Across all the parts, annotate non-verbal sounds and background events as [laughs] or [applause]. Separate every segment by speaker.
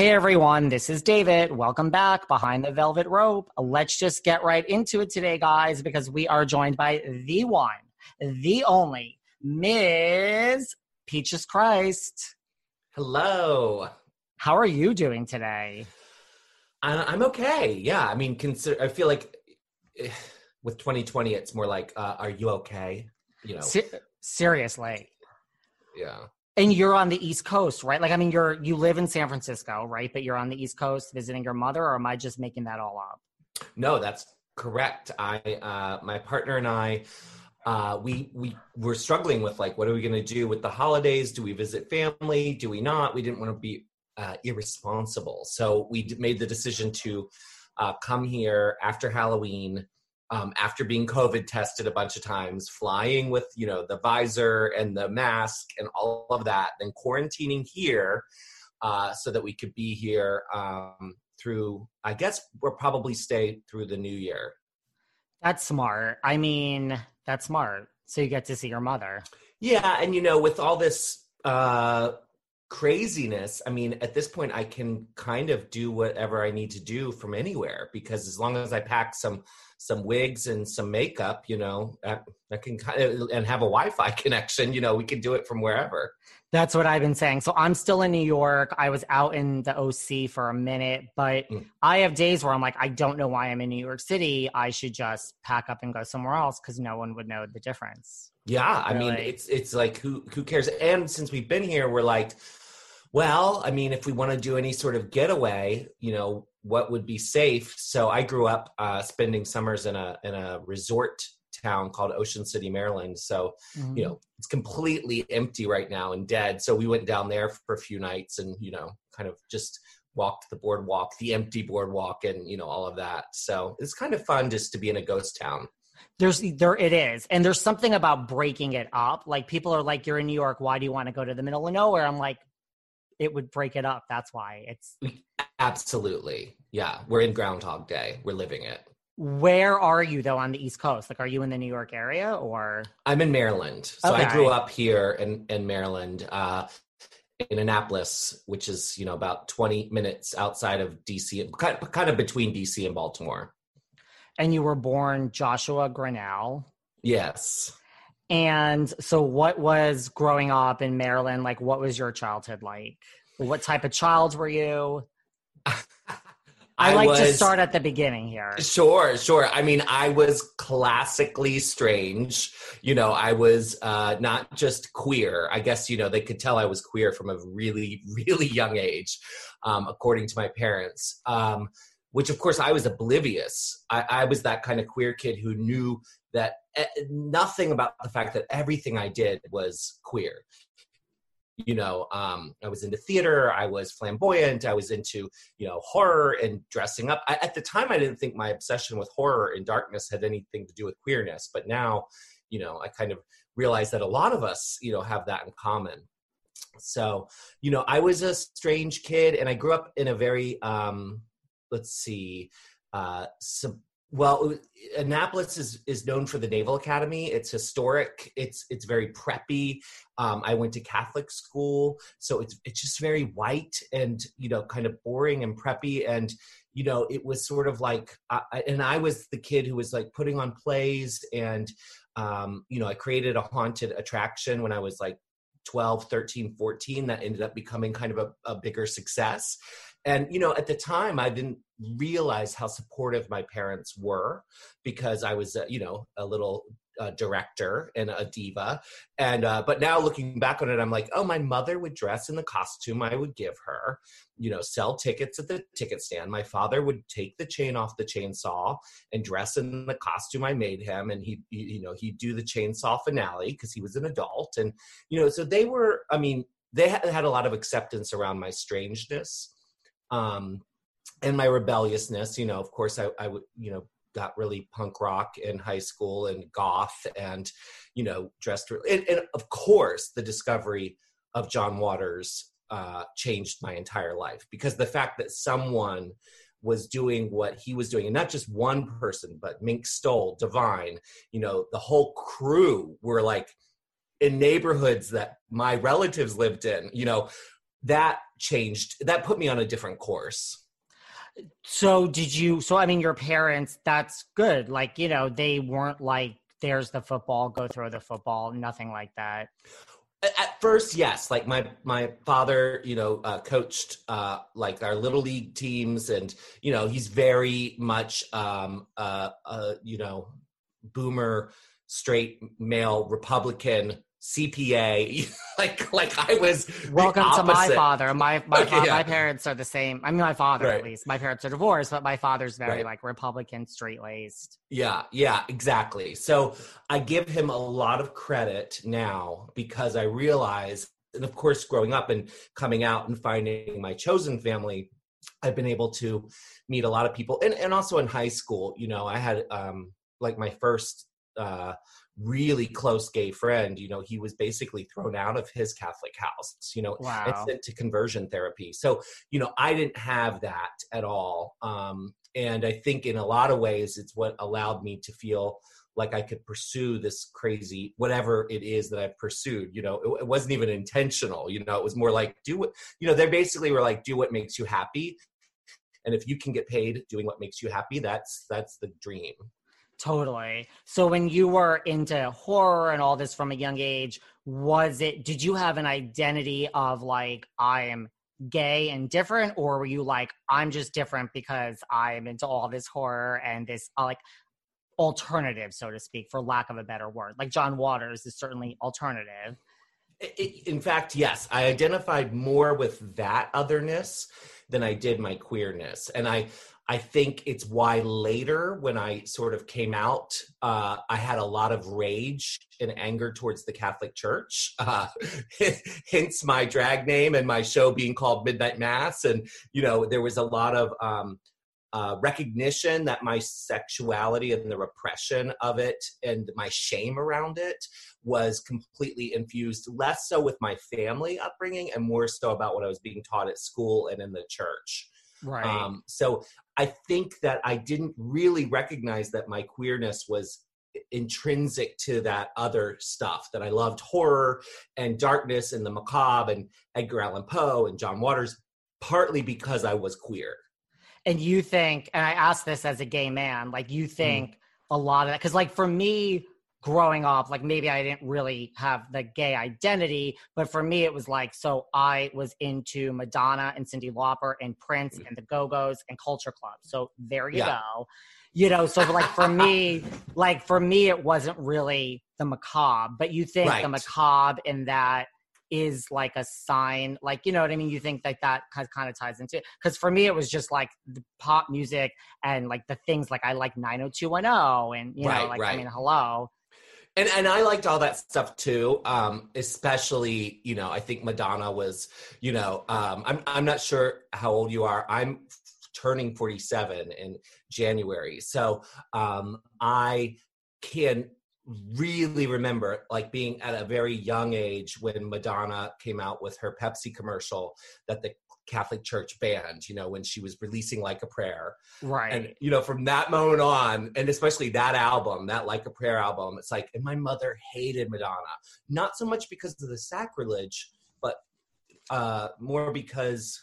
Speaker 1: Hey everyone, this is David. Welcome back behind the velvet rope. Let's just get right into it today, guys, because we are joined by the one, the only Ms. Peaches Christ.
Speaker 2: Hello.
Speaker 1: How are you doing today?
Speaker 2: I- I'm okay. Yeah, I mean, consider. I feel like [sighs] with 2020, it's more like, uh, "Are you okay?" You know.
Speaker 1: Se- seriously.
Speaker 2: yeah.
Speaker 1: And you're on the East Coast, right? Like, I mean, you're you live in San Francisco, right? But you're on the East Coast visiting your mother, or am I just making that all up?
Speaker 2: No, that's correct. I, uh, my partner and I, uh, we we were struggling with like, what are we going to do with the holidays? Do we visit family? Do we not? We didn't want to be uh, irresponsible, so we made the decision to uh, come here after Halloween. Um, after being COVID tested a bunch of times, flying with you know the visor and the mask and all of that, then quarantining here uh, so that we could be here um, through. I guess we'll probably stay through the new year.
Speaker 1: That's smart. I mean, that's smart. So you get to see your mother.
Speaker 2: Yeah, and you know, with all this uh, craziness, I mean, at this point, I can kind of do whatever I need to do from anywhere because as long as I pack some some wigs and some makeup, you know, I, I can kind of and have a Wi-Fi [laughs] connection. You know, we can do it from wherever.
Speaker 1: That's what I've been saying. So I'm still in New York. I was out in the OC for a minute, but
Speaker 2: Mm.
Speaker 1: I have days where I'm like, I don't know why I'm in New York City. I should just pack up and go somewhere else because no one would know the difference.
Speaker 2: Yeah, I mean, it's it's like who who cares? And since we've been here, we're like, well, I mean, if we want to do any sort of getaway, you know, what would be safe? So I grew up uh, spending summers in a in a resort town called Ocean City, Maryland. So you know, it's completely empty right now and dead. So we went down there for a few nights and you know, kind of just walked the boardwalk, the empty boardwalk, and you know, all of that. So it's kind of fun just to be in a ghost town.
Speaker 1: There's there it is. And there's something about breaking it up. Like people are like, You're in New York, why do you want to go to the middle of nowhere? I'm like, it would break it up. That's why. It's [laughs]
Speaker 2: Absolutely. Yeah. We're in Groundhog Day. We're living it.
Speaker 1: where are you though on the East Coast? Like are you in the New York area or
Speaker 2: I'm in Maryland. So I grew up here in, in Maryland, uh, in Annapolis, which is, you know, about 20 minutes outside of DC, kind kind of between DC and Baltimore.
Speaker 1: and you were born Joshua Grinnell.
Speaker 2: Yes.
Speaker 1: And so, what was growing up in Maryland like? What was your childhood like? What type of child were you? [laughs] I, like to start at the beginning here.
Speaker 2: Sure, sure. I mean, I was classically strange. You know, I was uh, not just queer. I guess, you know, they could tell I was queer from a really, [laughs] really young age, um, according to my parents, um, which, of course, I was oblivious. I, I was that kind of queer kid who knew that eh, nothing about the fact that everything I did was queer. You know um, i was into theater i was flamboyant i was into you know horror and dressing up. I, at the time i didn't think my obsession with horror and darkness had anything to do with queerness but now you know i kind of realize that a lot of us you know have that in common. So you know i was a strange kid and i grew up in a very um let's see uh sub- Well, Annapolis is is known for the Naval Academy. It's historic. It's it's very preppy. Um, I went to Catholic school, so it's it's just very white and you know kind of boring and preppy. And you know it was sort of like, and I was the kid who was like putting on plays, and um, you know I created a haunted attraction when I was like 12 13 14 that ended up becoming kind of a, a bigger success and you know at the time i didn't realize how supportive my parents were because i was uh, you know a little uh, director and a diva. And uh, but now looking back on it i'm like oh my mother would dress in the costume i would give her you know sell tickets at the ticket stand. My father would take the chain off the chainsaw and dress in the costume i made him and he you know he'd do the chainsaw finale because he was an adult. And you know so they were i mean they had a lot of acceptance around my strangeness um, and my rebelliousness. You know, of course, I, I would, you know, got really punk rock in high school and goth and, you know, dressed. And, and of course, the discovery of John Waters uh, changed my entire life because the fact that someone was doing what he was doing, and not just one person, but Mink Stole, Divine, you know, the whole crew were like in neighborhoods that my relatives lived in, you know, that changed that put me on a different course.
Speaker 1: So did you so i mean your parents that's good. Like you know they weren't like there's the football go throw the football nothing like that?
Speaker 2: At first yes. Like my my father you know uh, coached uh, like our little league teams and you know he's very much um uh, uh you know boomer straight male republican CPA, [laughs] like like I was.
Speaker 1: Welcome to my father. My my okay, fa- yeah. my parents are the same. I mean, my father right. at least. My parents are divorced, but my father's very right. like Republican, straight laced.
Speaker 2: Yeah, yeah, exactly. So I give him a lot of credit now because I realize, and of course, growing up and coming out and finding my chosen family, I've been able to meet a lot of people, and and also in high school, you know, I had um like my first. uh really close gay friend, you know, he was basically thrown out of his Catholic house, you know, wow. and sent to conversion therapy. So, you know, I didn't have that at all. Um, and I think in a lot of ways, it's what allowed me to feel like I could pursue this crazy whatever it is that I've pursued. You know, it, it, wasn't even intentional. You know, it was more like do what you know. They basically were like, do what makes you happy, and if you can get paid doing what makes you happy, that's that's the dream.
Speaker 1: Totally. So when you were into horror and all this from a young age, was it did you have an identity of like I am gay and different or were you like I'm just different because I am into all this horror and this uh, like alternative so to speak for lack of a better word. Like John Waters is certainly alternative.
Speaker 2: In fact, yes, I identified more with that otherness than I did my queerness. And I I think it's why later, when I sort of came out, uh, I had a lot of rage and anger towards the Catholic Church. Uh, [laughs] hence my drag name and my show being called Midnight Mass. And, you know, there was a lot of um, uh, recognition that my sexuality and the repression of it and my shame around it was completely infused, less so with my family upbringing and more so about what I was being taught at school and in the church.
Speaker 1: Right. Um,
Speaker 2: so I think that I didn't really recognize that my queerness was intrinsic to that other stuff that I loved horror and darkness and the macabre and Edgar Allan Poe and John Waters, partly because I was queer.
Speaker 1: And you think, and I ask this as a gay man, like you mm. think mm. a lot of that, because like for me, growing up, like maybe I didn't really have the gay identity, but for me, it was like, so I was into Madonna and Cyndi Lauper and Prince mm. and the Go Go's and Culture Club. So there you yeah. go. You know, so like for me, like for me, it wasn't really the macabre, but you think right. the macabre in that is like a sign like you know what i mean you think that that kind of ties into it because for me it was just like the pop music and like the things like i like 90210 and you right, know like right. i mean hello
Speaker 2: and and I liked all that stuff too. Um, especially, you know, I think Madonna was, you know, um, I'm I'm not sure how old you are. I'm turning 47 in January, so um, I can really remember like being at a very young age when Madonna came out with her Pepsi commercial that the Catholic Church banned, you know, when she was releasing Like a Prayer.
Speaker 1: Right.
Speaker 2: And, you know, from that moment on, and especially that album, that Like a Prayer album, it's like, and my mother hated Madonna. Not so much because of the sacrilege, but uh, more because,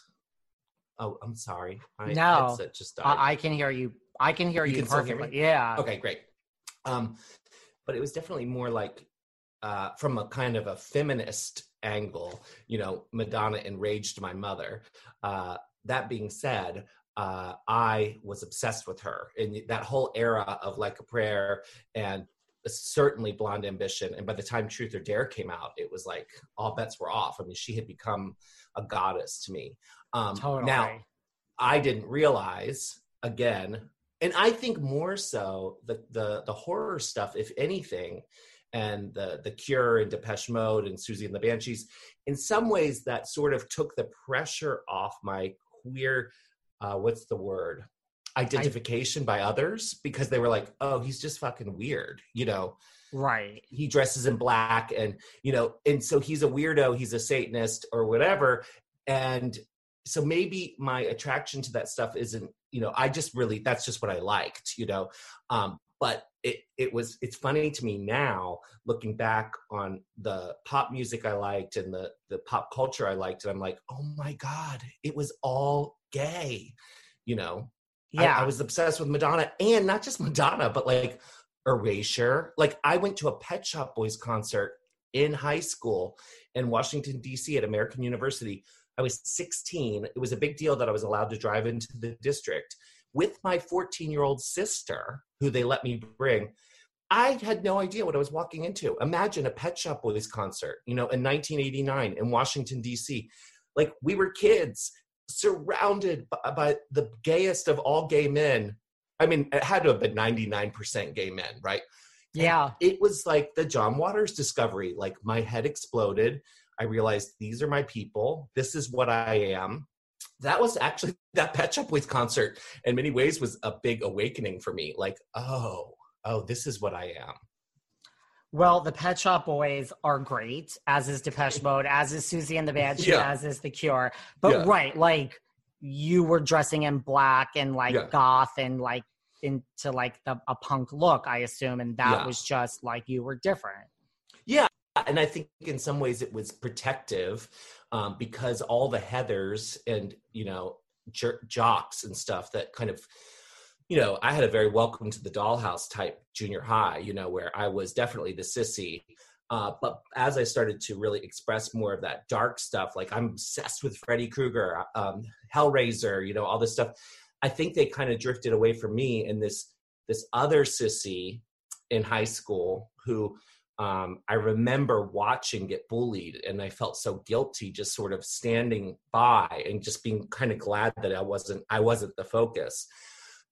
Speaker 2: oh, I'm sorry. My
Speaker 1: No.
Speaker 2: just.
Speaker 1: I, I can hear you. I can hear
Speaker 2: You
Speaker 1: you,
Speaker 2: can still hear
Speaker 1: perfectly. Yeah.
Speaker 2: okay great um but it was definitely more like uh from a kind of a feminist angle you know madonna enraged my mother. Uh that being said uh i was obsessed with her in that whole era of like a prayer and certainly blonde ambition and by the time truth or dare came out it was like all bets were off. I mean she had become a goddess to me. Um
Speaker 1: Totally.
Speaker 2: now I didn't realize again, and I think more so the the the horror stuff, if anything, and the the Cure and Depeche Mode and Siouxsie and the Banshees, in some ways that sort of took the pressure off my queer, uh, what's the word, identification by others because they were like, oh, he's just fucking weird, you know
Speaker 1: right.
Speaker 2: he dresses in black and you know and so he's a weirdo he's a satanist or whatever and so maybe my attraction to that stuff isn't you know i just really that's just what i liked you know um but it it was it's funny to me now looking back on the pop music i liked and the the pop culture i liked and i'm like oh my god it was all gay you know I-
Speaker 1: Yeah.
Speaker 2: I, was obsessed with Madonna and not just Madonna, but like Erasure. Like I went to a Pet Shop Boys concert in high school in Washington, D.C. at American University. I was 16. It was a big deal that I was allowed to drive into the district with my 14 year old sister, who they let me bring. I had no idea what I was walking into. Imagine a Pet Shop Boys concert, you know, in 1989 in Washington, D.C. Like we were kids surrounded by, by the gayest of all gay men. I mean, it had to have been 99% gay men, right?
Speaker 1: yeah.
Speaker 2: It was like the John Waters discovery. Like my head exploded. I realized these are my people. This is what I am. That was actually [laughs] that Pet Shop Boys concert in many ways was a big awakening for me. Like, oh, oh, this is what I am.
Speaker 1: Well, the Pet Shop Boys are great, as is Depeche Mode, as is Siouxsie and the Banshee,
Speaker 2: Yeah.
Speaker 1: as is The Cure. But
Speaker 2: Yeah.
Speaker 1: right, like you were dressing in black and like
Speaker 2: Yeah.
Speaker 1: goth and like into like the, a punk look, I assume, and that
Speaker 2: Yeah.
Speaker 1: was just like you were different.
Speaker 2: And I think in some ways it was protective um, because all the Heathers and you know jer- jocks and stuff that kind of you know I had a very welcome to the dollhouse type junior high you know where I was definitely the sissy. Uh, but as I started to really express more of that dark stuff, like I'm obsessed with Freddy Krueger, um, Hellraiser, you know, all this stuff. I think they kind of drifted away from me and this this other sissy in high school who um, I remember watching get bullied, and I felt so guilty just sort of standing by and just being kind of glad that I wasn't I wasn't the focus.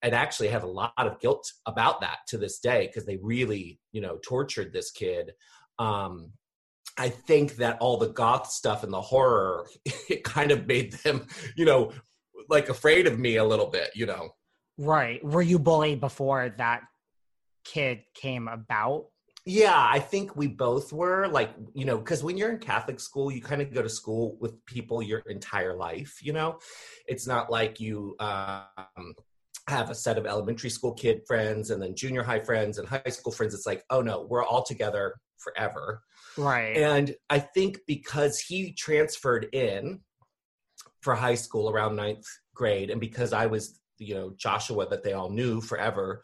Speaker 2: And actually have a lot of guilt about that to this day because they really you know tortured this kid. Um, I think that all the goth stuff and the horror [laughs] it kind of made them you know like afraid of me a little bit, you know.
Speaker 1: Right. Were you bullied before that kid came about?
Speaker 2: Yeah, I think we both were like, you know, because when you're in Catholic school, you kind of go to school with people your entire life, you know? It's not like you um, have a set of elementary school kid friends and then junior high friends and high school friends. It's like, oh no, we're all together forever.
Speaker 1: Right.
Speaker 2: And I think because he transferred in for high school around ninth grade, and because I was, you know, Joshua that they all knew forever,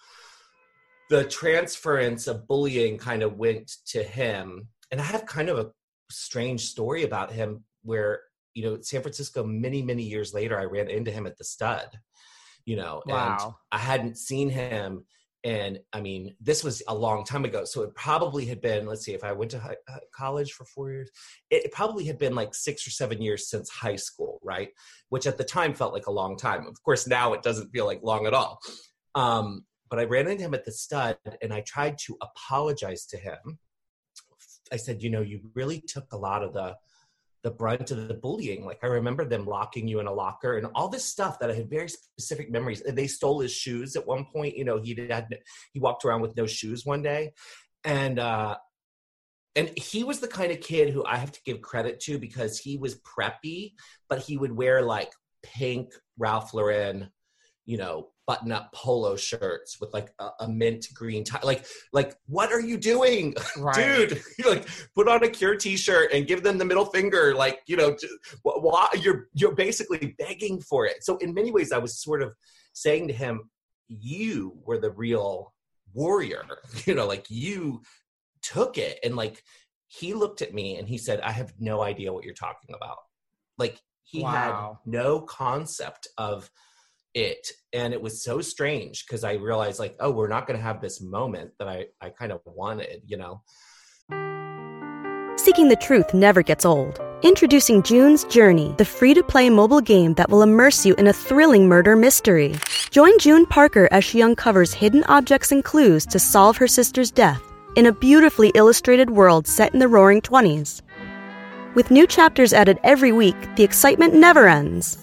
Speaker 2: the transference of bullying kind of went to him. And I have kind of a strange story about him where, you know, San Francisco, many, many years later, I ran into him at the stud, you know, and I hadn't seen him. And I mean, this was a long time ago. So it probably had been, let's see, if I went to high, uh, college for four years, it, it probably had been like six or seven years since high school, right? Which at the time felt like a long time. Of course, now it doesn't feel like long at all. Um, but I ran into him at the stud and I tried to apologize to him. I said, you know, you really took a lot of the the brunt of the bullying. Like I remember them locking you in a locker and all this stuff that I had very specific memories. They stole his shoes at one point. You know, he had he walked around with no shoes one day, and uh, and he was the kind of kid who I have to give credit to because he was preppy, but he would wear like pink Ralph Lauren, you know, button up polo shirts with like a, a mint green tie. Like, like, what are you doing, [laughs]
Speaker 1: Right.
Speaker 2: dude? You [laughs] like put on a Cure T-shirt and give them the middle finger. Like, you know, why you're you're basically begging for it. So in many ways, I was sort of saying to him, "You were the real warrior. [laughs] You know, like you took it." And like he looked at me and he said, "I have no idea what you're talking about." Like he
Speaker 1: Wow.
Speaker 2: had no concept of it and it was so strange because i realized like oh we're not going to have this moment that i i kind of wanted you know
Speaker 3: Seeking the truth never gets old. Introducing June's Journey, the free to play mobile game that will immerse you in a thrilling murder mystery. Join June Parker as she uncovers hidden objects and clues to solve her sister's death in a beautifully illustrated world set in the roaring 20s. With new chapters added every week, the excitement never ends.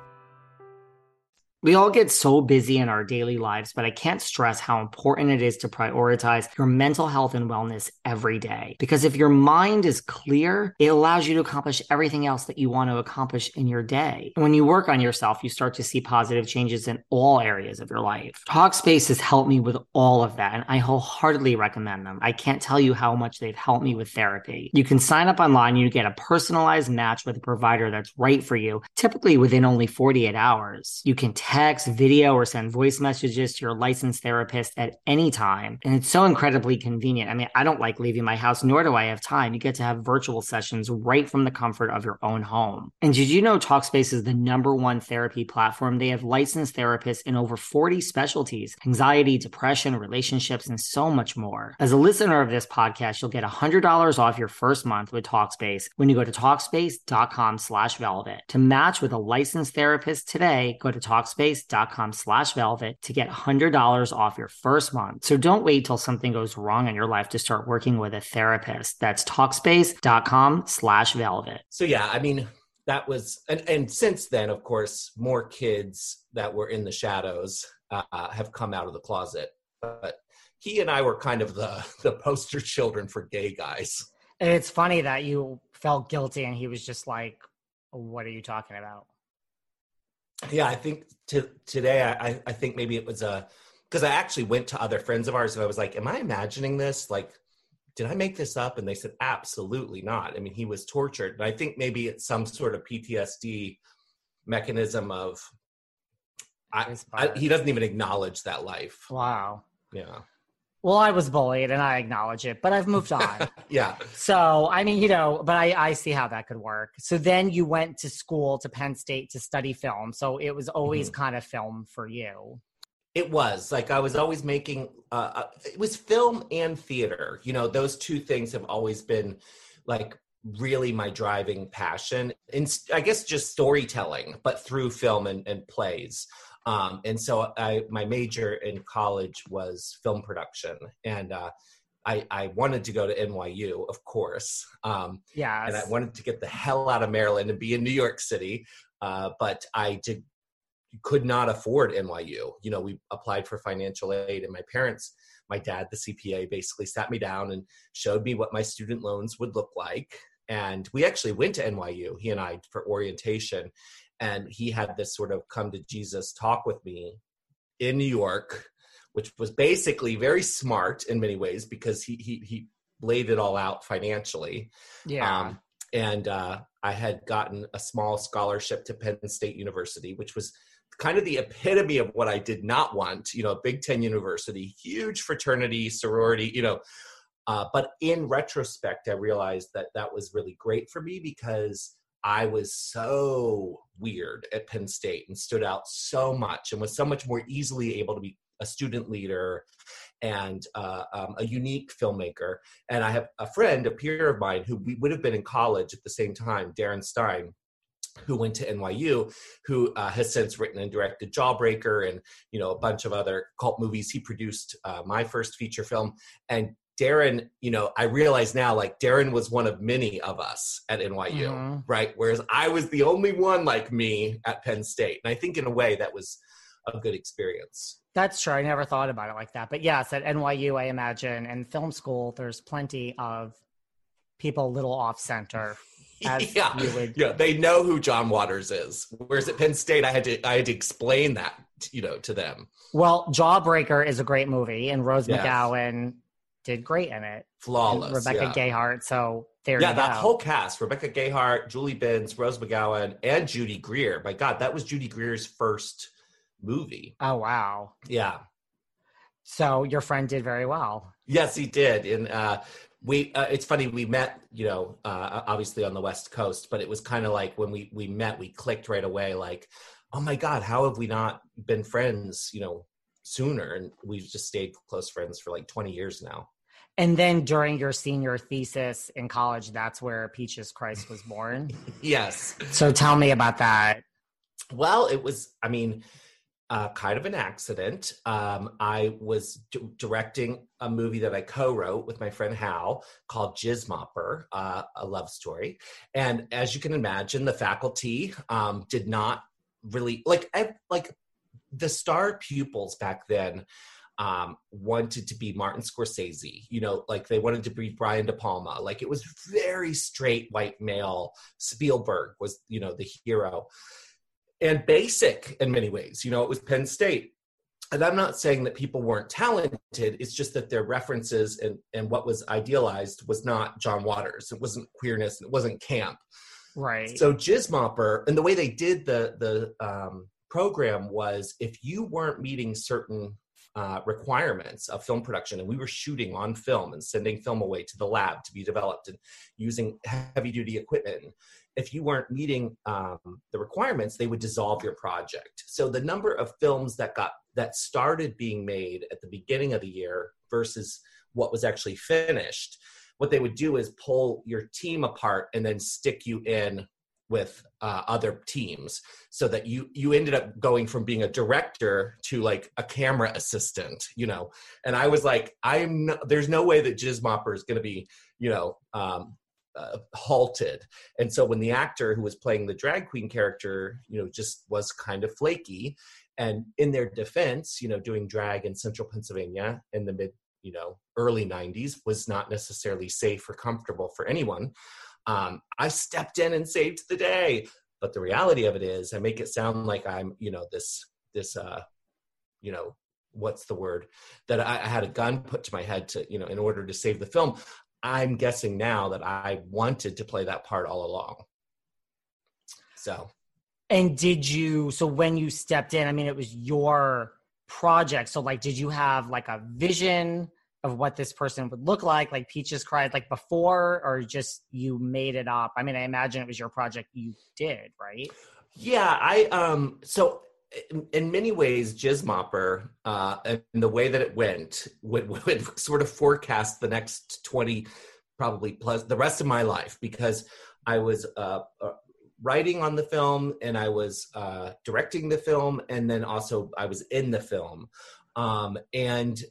Speaker 1: We all get so busy in our daily lives, but I can't stress how important it is to prioritize your mental health and wellness every day. Because if your mind is clear, it allows you to accomplish everything else that you want to accomplish in your day. When you work on yourself, you start to see positive changes in all areas of your life. Talkspace has helped me with all of that, and I wholeheartedly recommend them. I can't tell you how much they've helped me with therapy. You can sign up online, you get a personalized match with a provider that's right for you, typically within only 48 hours. You can text, video, or send voice messages to your licensed therapist at any time. And it's so incredibly convenient. I mean, I don't like leaving my house, nor do I have time. You get to have virtual sessions right from the comfort of your own home. And did you know Talkspace is the number one therapy platform? They have licensed therapists in over 40 specialties anxiety, depression, relationships, and so much more. As a listener of this podcast, you'll get $100 off your first month with Talkspace when you go to Talkspace.com slash velvet. To match with a licensed therapist today, go to Talkspace.com slash velvet to get $100 off your first month. So don't wait till something goes wrong in your life to start working with a therapist. That's Talkspace.com slash velvet.
Speaker 2: so yeah i mean that was and and since then of course more kids that were in the shadows uh, have come out of the closet but he and i were kind of the [laughs] the poster children for gay guys
Speaker 1: It's funny that you felt guilty and he was just like, what are you talking about?
Speaker 2: Yeah i think to, today I, I think maybe it was a because i actually went to other friends of ours and i was like am i imagining this? Like did i make this up? And they said absolutely not. I mean he was tortured. And i think maybe it's some sort of ptsd mechanism of I, I, he doesn't even acknowledge that life.
Speaker 1: Wow.
Speaker 2: yeah
Speaker 1: Well, I was bullied and I acknowledge it, but I've moved [laughs] on.
Speaker 2: yeah
Speaker 1: so, I mean, you know, but I, I see how that could work. So then you went to school to Penn State to study film. So it was always kind of film for you.
Speaker 2: It was like I was always making. Uh, uh, it was film and theater. You know, those two things have always been like really my driving passion. And I guess just storytelling, but through film and, and plays. Um, and so I, my major in college was film production, and uh, I, I wanted to go to NYU, of course. Um,
Speaker 1: Yes.
Speaker 2: and I wanted to get the hell out of Maryland and be in New York City. Uh, but I did could not afford NYU. You know, we applied for financial aid, and my parents, my dad, the CPA, basically sat me down and showed me what my student loans would look like. And we actually went to NYU, he and I, for orientation. And he had this sort of come to Jesus talk with me in New York, which was basically very smart in many ways because he he he laid it all out financially.
Speaker 1: yeah.
Speaker 2: Um, and uh, I had gotten a small scholarship to Penn State University, which was kind of the epitome of what I did not want. You know, Big Ten University, huge fraternity, sorority. You know, uh, but in retrospect, I realized that that was really great for me because I was so weird at Penn State and stood out so much and was so much more easily able to be a student leader and uh, um, a unique filmmaker. And I have a friend, a peer of mine, who we would have been in college at the same time, Darren Stein, who went to NYU, who uh, has since written and directed Jawbreaker and you know a bunch of other cult movies. He produced uh, my first feature film, and Darren, you know, I realize now, like Darren was one of many of us at NYU,
Speaker 1: Mhm.
Speaker 2: right? Whereas I was the only one like me at Penn State, and I think in a way that was a good experience.
Speaker 1: That's true. I never thought about it like that. But yes, at NYU, I imagine, and film school, there's plenty of people a little off center. [laughs]
Speaker 2: yeah, would... yeah, they know who John Waters is. Whereas at Penn State, I had to I had to explain that you know to them.
Speaker 1: Well, Jawbreaker is a great movie, and Rose yes. McGowan did great in it.
Speaker 2: Flawless.
Speaker 1: Rebecca yeah. Gayheart. So there
Speaker 2: yeah, that whole cast: Rebecca Gayheart, Julie Benz, Rose McGowan, and Judy Greer. My God, that was Judy Greer's first movie.
Speaker 1: Oh wow.
Speaker 2: Yeah.
Speaker 1: So your friend did very well.
Speaker 2: Yes, he did. And uh, we, uh, it's funny, we met, you know, uh, obviously on the West Coast, but it was kind of like when we we met, we clicked right away. Like, oh my God, how have we not been friends? You know, sooner and we've just stayed close friends for like 20 years now.
Speaker 1: And then during your senior thesis in college that's where peaches christ was born? [laughs]
Speaker 2: Yes.
Speaker 1: So tell me about that.
Speaker 2: Well it was i mean uh, kind of an accident. Um, i was d- directing a movie that i co-wrote with my friend hal called jizzmopper uh, a love story. And as you can imagine the faculty um, did not really like I, like the star pupils back then um, wanted to be Martin Scorsese, you know, like they wanted to be Brian De Palma. Like it was very straight white male. Spielberg was, you know, the hero. And basic in many ways, you know, it was Penn State. And I'm not saying that people weren't talented, it's just that their references and, and what was idealized was not John Waters. It wasn't queerness, it wasn't camp.
Speaker 1: Right.
Speaker 2: So Jizzmopper, and the way they did the the um, program was if you weren't meeting certain uh, requirements of film production and we were shooting on film and sending film away to the lab to be developed and using heavy duty equipment if you weren't meeting um, the requirements they would dissolve your project. So the number of films that got that started being made at the beginning of the year versus what was actually finished what they would do is pull your team apart and then stick you in with uh, other teams so that you you ended up going from being a director to like a camera assistant you know? And i was like i'm no, there's no way that jizzmopper is going to be you know um, uh, halted. And so when the actor who was playing the drag queen character you know just was kind of flaky and in their defense you know doing drag in central pennsylvania in the mid you know early 90s was not necessarily safe or comfortable for anyone um, I stepped in and saved the day. But the reality of it is, I make it sound like I'm, you know, this, this, uh, you know, what's the word that I, I had a gun put to my head to, you know, in order to save the film. I'm guessing now that I wanted to play that part all along. So,
Speaker 1: and did you? So when you stepped in, I mean, it was your project. So, like, did you have like a vision? Of what this person would look like, like Peaches Christ, like before, or just you made it up? I mean, I imagine it was your project you did, right?
Speaker 2: Yeah, I um so in, many ways, Jizzmopper uh, and the way that it went would, would [laughs] sort of forecast the next twenty, probably plus the rest of my life because I was uh, uh, writing on the film and I was uh, directing the film and then also I was in the film. Um, and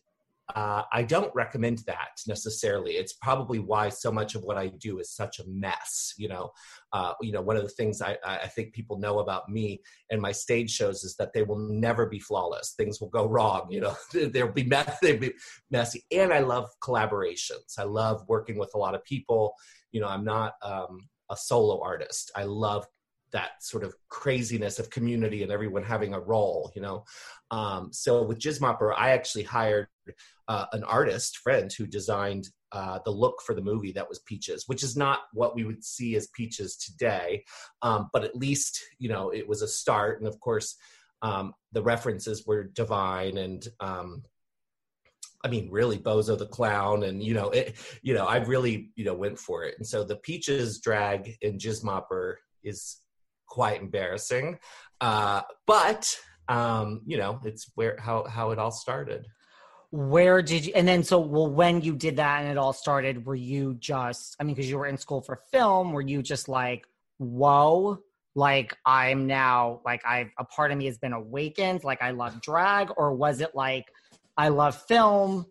Speaker 2: uh, I don't recommend that necessarily. It's probably why so much of what I do is such a mess. You know, uh, you know, one of the things I, I think people know about me and my stage shows is that they will never be flawless. Things will go wrong. You know, [laughs] there'll be mess, they'll be messy. And I love collaborations. I love working with a lot of people. You know, I'm not um, a solo artist. I love that sort of craziness of community and everyone having a role, you know. Um, so with Jizzmopper, I actually hired uh, an artist friend who designed uh, the look for the movie that was Peaches, which is not what we would see as Peaches today, um, but at least you know it was a start. And of course, um, the references were divine and. Um, I mean, really, Bozo the clown, and you know, it, you know, I really, you know, went for it. And so the Peaches drag in Jizzmopper is quite embarrassing, uh, but um, you know, it's where how how it all started.
Speaker 1: Where did you and then so well when you did that and it all started were you just i mean because you were in school for film were you just like whoa like i'm now like i a part of me has been awakened like i love drag or was it like i love film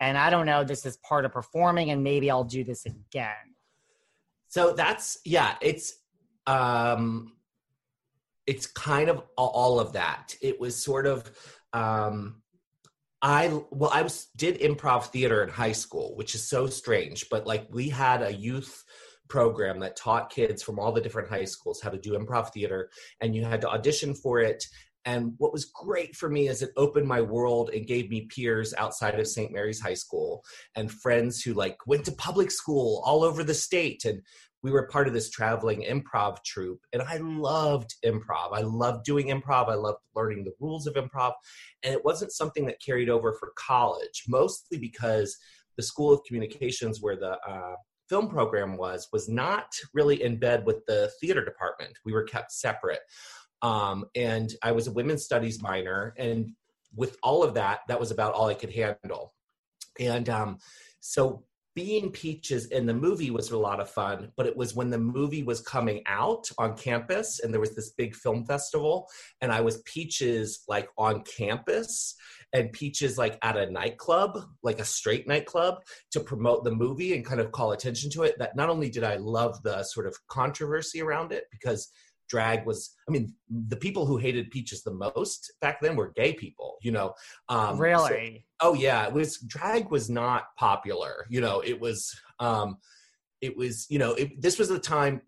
Speaker 1: and i don't know this is part of performing and maybe i'll do this again?
Speaker 2: So that's yeah it's um it's kind of all of that. It was sort of um, I well, I was did improv theater in high school, which is so strange. But like we had a youth program that taught kids from all the different high schools how to do improv theater, and you had to audition for it. And what was great for me is it opened my world and gave me peers outside of St. Mary's High School and friends who like went to public school all over the state. And we were part of this traveling improv troupe and i loved improv. I loved doing improv. I loved learning the rules of improv and it wasn't something that carried over for college mostly because the school of communications where the uh, film program was was not really in bed with the theater department. We were kept separate. Um, and i was a women's studies minor and with all of that that was about all i could handle. And um, so being Peaches in the movie was a lot of fun, but it was when the movie was coming out on campus and there was this big film festival, and I was Peaches like on campus and Peaches like at a nightclub, like a straight nightclub, to promote the movie and kind of call attention to it. That not only did I love the sort of controversy around it because drag was i mean the people who hated peaches the most back then were gay people you know
Speaker 1: um really
Speaker 2: so, oh yeah it was drag was not popular you know it was um it was you know it, this was the time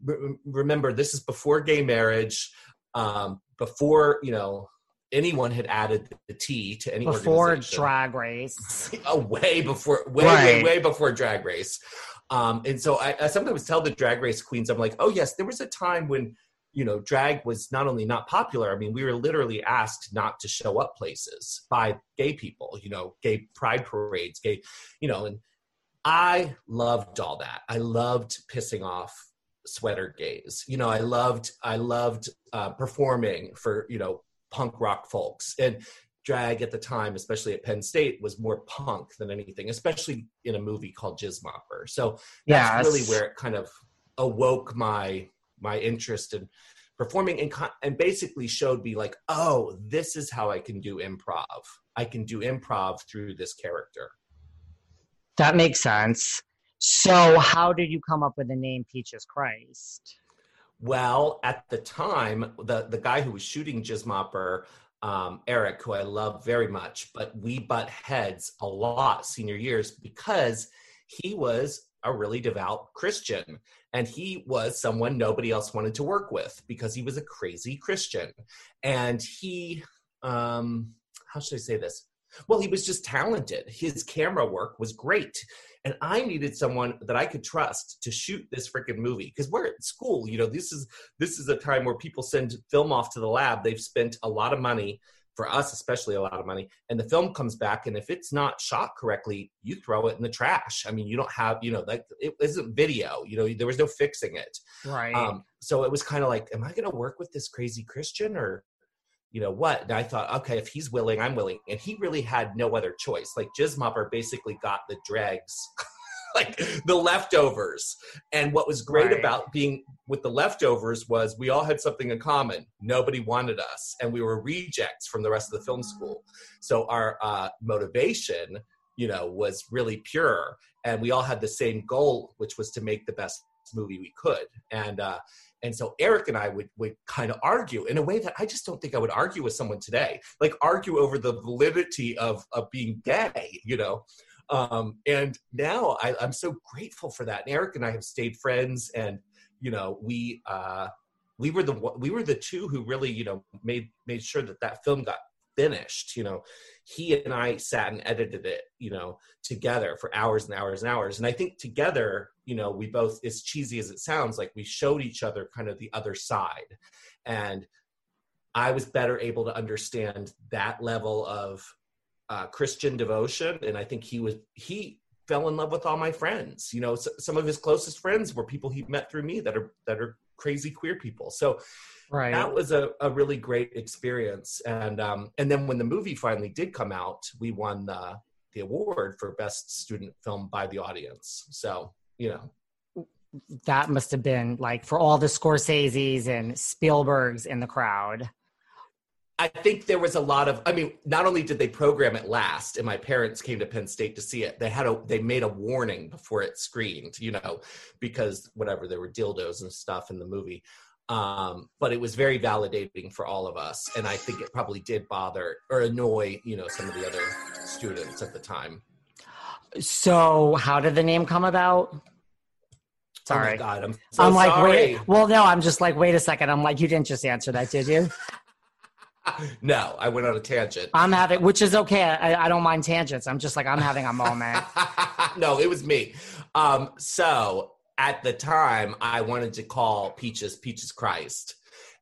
Speaker 2: remember this is before gay marriage um before you know anyone had added the T to any
Speaker 1: before drag race. [laughs]
Speaker 2: oh, way before, way, right. way, way before drag race. Um, and so I, I, sometimes tell the drag race queens, I'm like, oh yes, there was a time when you know, drag was not only not popular, I mean, we were literally asked not to show up places by gay people, you know, gay pride parades, gay, you know, and I loved all that. I loved pissing off sweater gays. You know, I loved, I loved uh, performing for, you know, punk rock folks. And drag at the time, especially at Penn State, was more punk than anything, especially in a movie called Jizzmopper. So that's yes. really where it kind of awoke my my interest in performing and, and basically showed me like oh this is how i can do improv. I can do improv through this character.
Speaker 1: That makes sense. So how did you come up with the name peaches christ?
Speaker 2: Well at the time the, the guy who was shooting jizzmopper um, eric who i love very much but we butt heads a lot senior years because he was a really devout Christian. And he was someone nobody else wanted to work with because he was a crazy Christian. And he, um, how should I say this? Well, he was just talented. His camera work was great. And I needed someone that I could trust to shoot this freaking movie because we're at school. You know, this is this is a time where people send film off to the lab. They've spent a lot of money for us especially a lot of money and the film comes back and if it's not shot correctly you throw it in the trash. I mean you don't have you know like it isn't video you know there was no fixing it.
Speaker 1: Right. Um,
Speaker 2: so it was kind of like am i going to work with this crazy christian or you know what? And i thought okay if he's willing i'm willing. And he really had no other choice. Like jizzmopper basically got the dregs [laughs] [laughs] like the leftovers. And what was great right. about being with the leftovers was we all had something in common. Nobody wanted us, and we were rejects from the rest of the film school. So our uh, motivation, you know, was really pure, and we all had the same goal, which was to make the best movie we could. And uh, and so Eric and I would would kind of argue in a way that I just don't think I would argue with someone today. Like argue over the validity of of being gay, you know. Um, and now I, am so grateful for that. And Eric and I have stayed friends, and you know, we uh, we were the we were the two who really you know made made sure that that film got finished. You know, he and I sat and edited it, you know, together for hours and hours and hours. And I think together, you know, we both, as cheesy as it sounds, like we showed each other kind of the other side. And I was better able to understand that level of uh, Christian devotion, and I think he was he fell in love with all my friends. You know, so, some of his closest friends were people he met through me that are that are crazy queer people. So right. that was a, a really great experience. And um, and then when the movie finally did come out, we won the the award for best student film by the audience. So you know,
Speaker 1: that must have been like for all the Scorseses and Spielbergs in the crowd.
Speaker 2: I think there was a lot of I mean, not only did they program it last, and my parents came to Penn State to see it, they had a they made a warning before it screened, you know, because whatever, there were dildos and stuff in the movie. Um, but it was very validating for all of us, and I think it probably did bother or annoy you know some of the other students at the time.
Speaker 4: So, how did the name come about?
Speaker 2: Oh
Speaker 4: Sorry.
Speaker 2: my god, I'm so
Speaker 4: I'm like,
Speaker 2: sorry.
Speaker 4: wait. Well, no, I'm just like, wait a second. I'm like, you didn't just answer that, did you?
Speaker 2: No, I went on a tangent.
Speaker 4: I'm having, which is okay. I, I don't mind tangents. I'm just like, I'm having a moment. [laughs]
Speaker 2: no, it was me. Um, so at the time, I wanted to call Peaches Peaches Christ,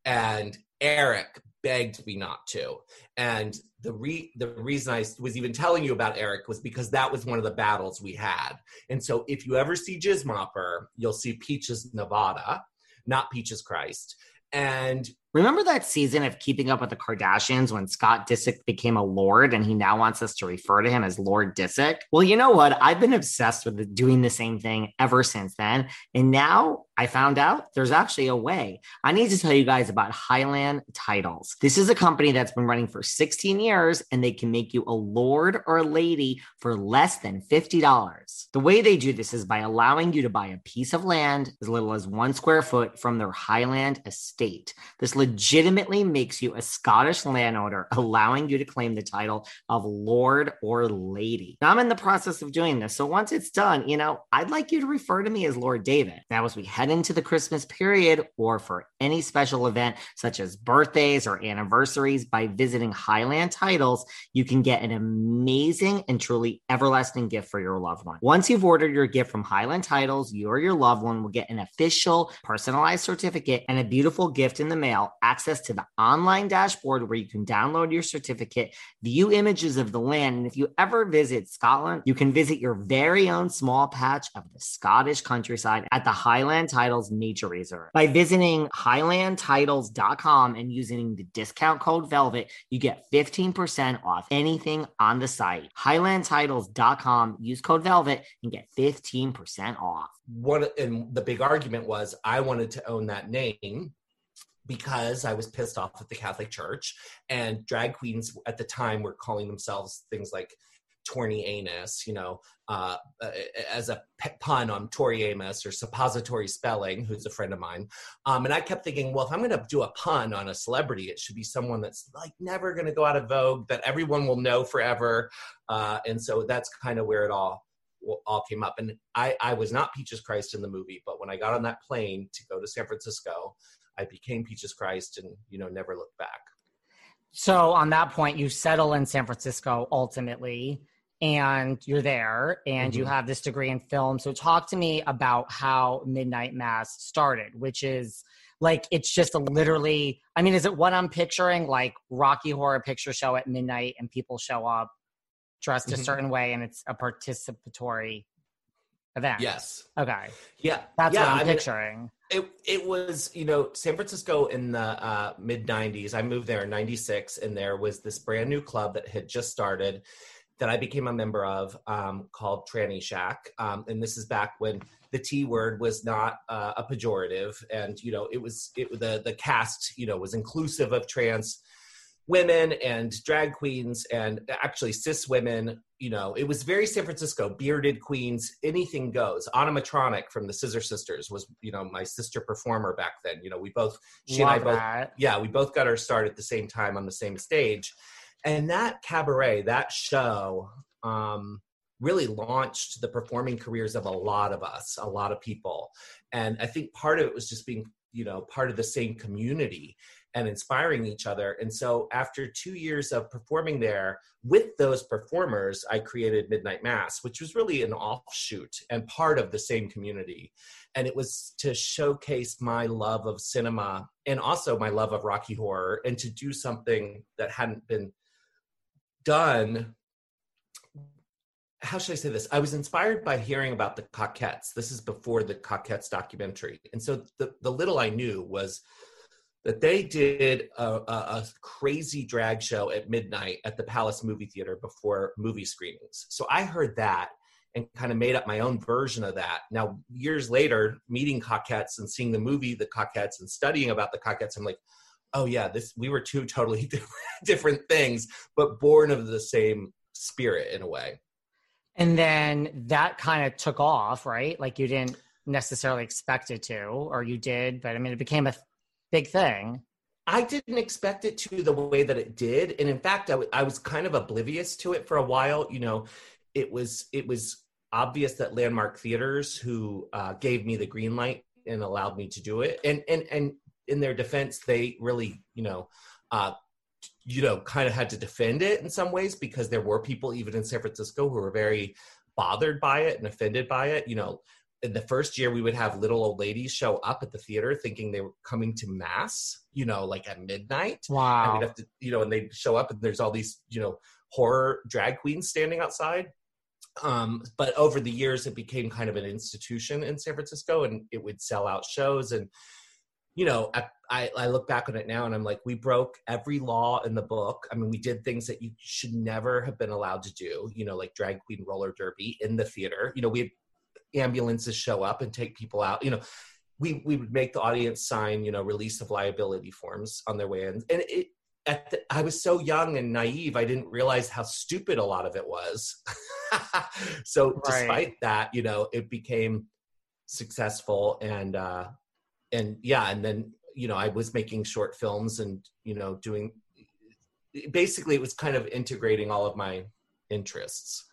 Speaker 2: and Eric begged me not to. And the re- the reason I was even telling you about Eric was because that was one of the battles we had. And so if you ever see Jizzmopper, you'll see Peaches Nevada, not Peaches Christ. And
Speaker 4: Remember that season of Keeping Up with the Kardashians when Scott Disick became a Lord and he now wants us to refer to him as Lord Disick? Well, you know what? I've been obsessed with doing the same thing ever since then. And now I found out there's actually a way. I need to tell you guys about Highland Titles. This is a company that's been running for 16 years and they can make you a Lord or a lady for less than $50. The way they do this is by allowing you to buy a piece of land as little as one square foot from their Highland estate. This legitimately makes you a Scottish landowner, allowing you to claim the title of Lord or Lady. Now, I'm in the process of doing this. So once it's done, you know, I'd like you to refer to me as Lord David. Now, as we head into the Christmas period or for any special event such as birthdays or anniversaries by visiting Highland Titles, you can get an amazing and truly everlasting gift for your loved one. Once you've ordered your gift from Highland Titles, you or your loved one will get an official personalized certificate and a beautiful gift in the mail access to the online dashboard where you can download your certificate, view images of the land. And if you ever visit Scotland, you can visit your very own small patch of the Scottish countryside at the Highland Titles Nature Reserve. By visiting highlandtitles.com and using the discount code VELVET, you get 15% off anything on the site. Highlandtitles.com, use code VELVET and get 15% off.
Speaker 2: one and the big argument was I wanted to own that name because I was pissed off at the Catholic Church and drag queens at the time were calling themselves things like Torny Anus, you know, uh, uh, as a pun on Tori Amos or suppository spelling, who's a friend of mine. Um, and I kept thinking, well, if I'm going to do a pun on a celebrity, it should be someone that's like never going to go out of vogue, that everyone will know forever. Uh, and so that's kind of where it all all came up. And I, I was not Peaches Christ in the movie, but when I got on that plane to go to San Francisco, I became Peaches Christ and, you know, never looked back.
Speaker 4: So on that point, you settle in San Francisco ultimately, and you're there, and you
Speaker 2: Mhm.
Speaker 4: have this degree in film. So talk to me about how Midnight Mass started, which is like it's just a literally. I mean, is it what I'm picturing? Like Rocky Horror Picture Show at midnight, and people show up dressed a
Speaker 2: Mhm.
Speaker 4: certain way, and it's a participatory event.
Speaker 2: Yes.
Speaker 4: Okay,
Speaker 2: Yeah.
Speaker 4: that's
Speaker 2: yeah,
Speaker 4: what I'm
Speaker 2: I mean,
Speaker 4: picturing.
Speaker 2: it it was you know San Francisco in the uh, mid '90s. I moved there in '96, and there was this brand new club that had just started that I became a member of um, called Tranny Shack. Um, and this is back when the T word was not uh, a pejorative, and you know it was it the the cast you know was inclusive of trans women and drag queens and actually cis women you know it was very san francisco bearded queens anything goes Ana Matronic from the scissor sisters was you know my sister performer back then you know we both she
Speaker 4: Love
Speaker 2: and i both
Speaker 4: that.
Speaker 2: yeah we both got our start at the same time on the same stage and that cabaret that show um really launched the performing careers of a lot of us a lot of people. And i think part of it was just being you know part of the same community and inspiring each other. And so after two years of performing there with those performers i created midnight mass which was really an offshoot and part of the same community. And it was to showcase my love of cinema and also my love of rocky horror and to do something that hadn't been done how should I say this? I was inspired by hearing about the Cockettes. This is before the Cockettes documentary. And so the, the little I knew was that they did a, a, a crazy drag show at midnight at the Palace Movie Theater before movie screenings. So I heard that and kind of made up my own version of that. Now, years later, meeting Cockettes and seeing the movie The Cockettes and studying about the Cockettes, I'm like, oh yeah, this we were two totally [laughs] different, things, but born of the same spirit in a way.
Speaker 4: And then that kind of took off, right? Like you didn't necessarily expect it to, or you did, but I mean, it became a
Speaker 1: big thing.
Speaker 2: I didn't expect it to the way that it did, and in fact, I, w- I was kind of oblivious to it for a while. You know, it was it was obvious that Landmark Theaters, who uh, gave me the green light and allowed me to do it, and and and in their defense, they really, you know, uh, you know, kind of had to defend it in some ways because there were people even in San Francisco who were very bothered by it and offended by it. You know, in the first year we would have little old ladies show up at the theater thinking they were coming to mass you know like at midnight.
Speaker 1: Wow.
Speaker 2: and we'd have to you know and they'd show up and there's all these you know horror drag queens standing outside. Um, but over the years it became kind of an institution in san francisco and it would sell out shows and you know I, I, I look back on it now and i'm like we broke every law in the book i mean we did things that you should never have been allowed to do you know like drag queen roller derby in the theater you know we had ambulances show up and take people out you know we we would make the audience sign you know release of liability forms on their way in and it at the, I was so young and naive, I didn't realize how stupid a lot of it was. [laughs] so
Speaker 1: Right.
Speaker 2: despite that, you know, it became successful and uh and yeah, and then you know, I was making short films and you know, doing basically it was kind of integrating all of my interests.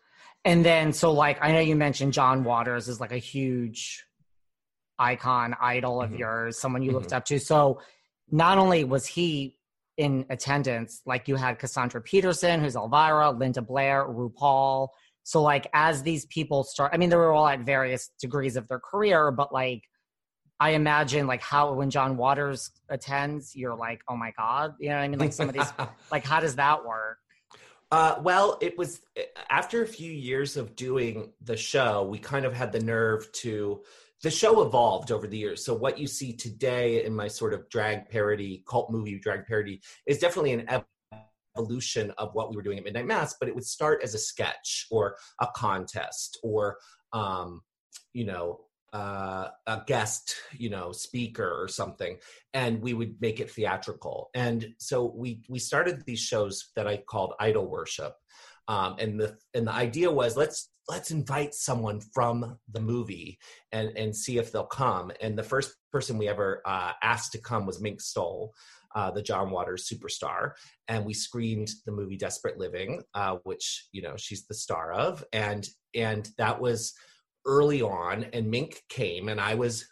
Speaker 1: And then, so like, I know you mentioned John Waters is like a huge icon, idol of
Speaker 2: Mhm.
Speaker 1: yours, someone you looked up to. So, not only was he in attendance, like you had Cassandra Peterson, who's Elvira, Linda Blair, RuPaul. So, like, as these people start, I mean, they were all at various degrees of their career, but like, I imagine like how when John Waters attends, you're like, oh my God. You know what I mean? Like, some of these, like, how does that work?
Speaker 2: Uh, well, it was after a few years of doing the show, we kind of had the nerve to. The show evolved over the years. So, what you see today in my sort of drag parody, cult movie drag parody, is definitely an evolution of what we were doing at Midnight Mass, but it would start as a sketch or a contest or, um, you know, uh, a guest, you know, speaker or something, and we would make it theatrical. And so we we started these shows that I called Idol Worship, um, and the and the idea was let's let's invite someone from the movie and and see if they'll come. And the first person we ever uh, asked to come was Mink Stole. Uh, the John Waters superstar, and we screened the movie Desperate Living, uh, which you know she's the star of, and and that was early on and mink came and i was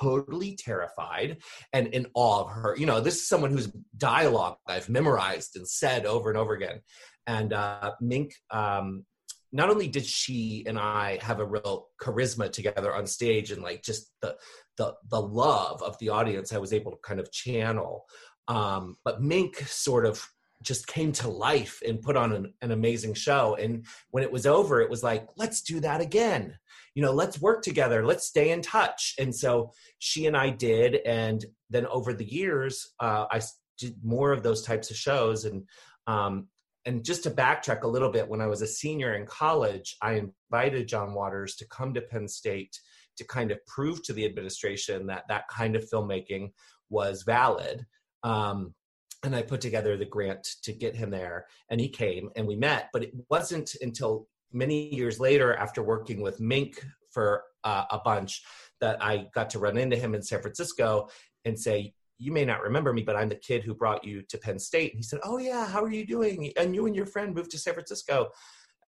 Speaker 2: totally terrified and in awe of her. You know this is someone whose dialogue i've memorized and said over and over again. And uh mink um not only did she and i have a real charisma together on stage and like just the the the love of the audience i was able to kind of channel um but mink sort of just came to life and put on an, an amazing show. And when it was over it was like let's do that again you know let's work together let's stay in touch. And so she and i did and then over the years uh, i did more of those types of shows. And um, and just to backtrack a little bit when i was a senior in college i invited john waters to come to penn state to kind of prove to the administration that that kind of filmmaking was valid. Um, and I put together the grant to get him there, and he came and we met. But it wasn't until many years later, after working with Mink for uh, a bunch, that I got to run into him in San Francisco and say, "You may not remember me, but I'm the kid who brought you to Penn State." And he said, "Oh yeah, how are you doing?" And you and your friend moved to San Francisco.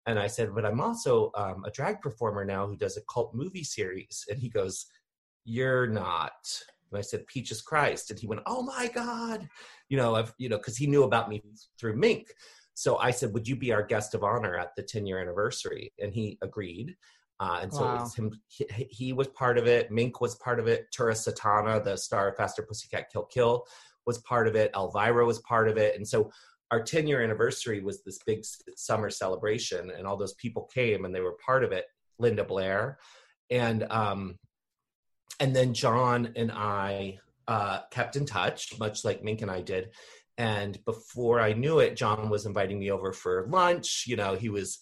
Speaker 2: And I said, "But I'm also um, a drag performer now who does a cult movie series." And he goes, "You're not." And I said, Peaches Christ. And he went, Oh my God. You know, I've, you know, because he knew about me through Mink. So I said, Would you be our guest of honor at the 10 year anniversary? And he agreed. Uh, and so
Speaker 1: Wow.
Speaker 2: him, he, he was part of it. Mink was part of it. Tura Satana, the star of Faster Pussycat Kill Kill, was part of it. Elvira was part of it. And so our 10 year anniversary was this big summer celebration, and all those people came and they were part of it. Linda Blair. And, um, and then John and I uh, kept in touch, much like Mink and I did. And before I knew it, John was inviting me over for lunch. You know, he was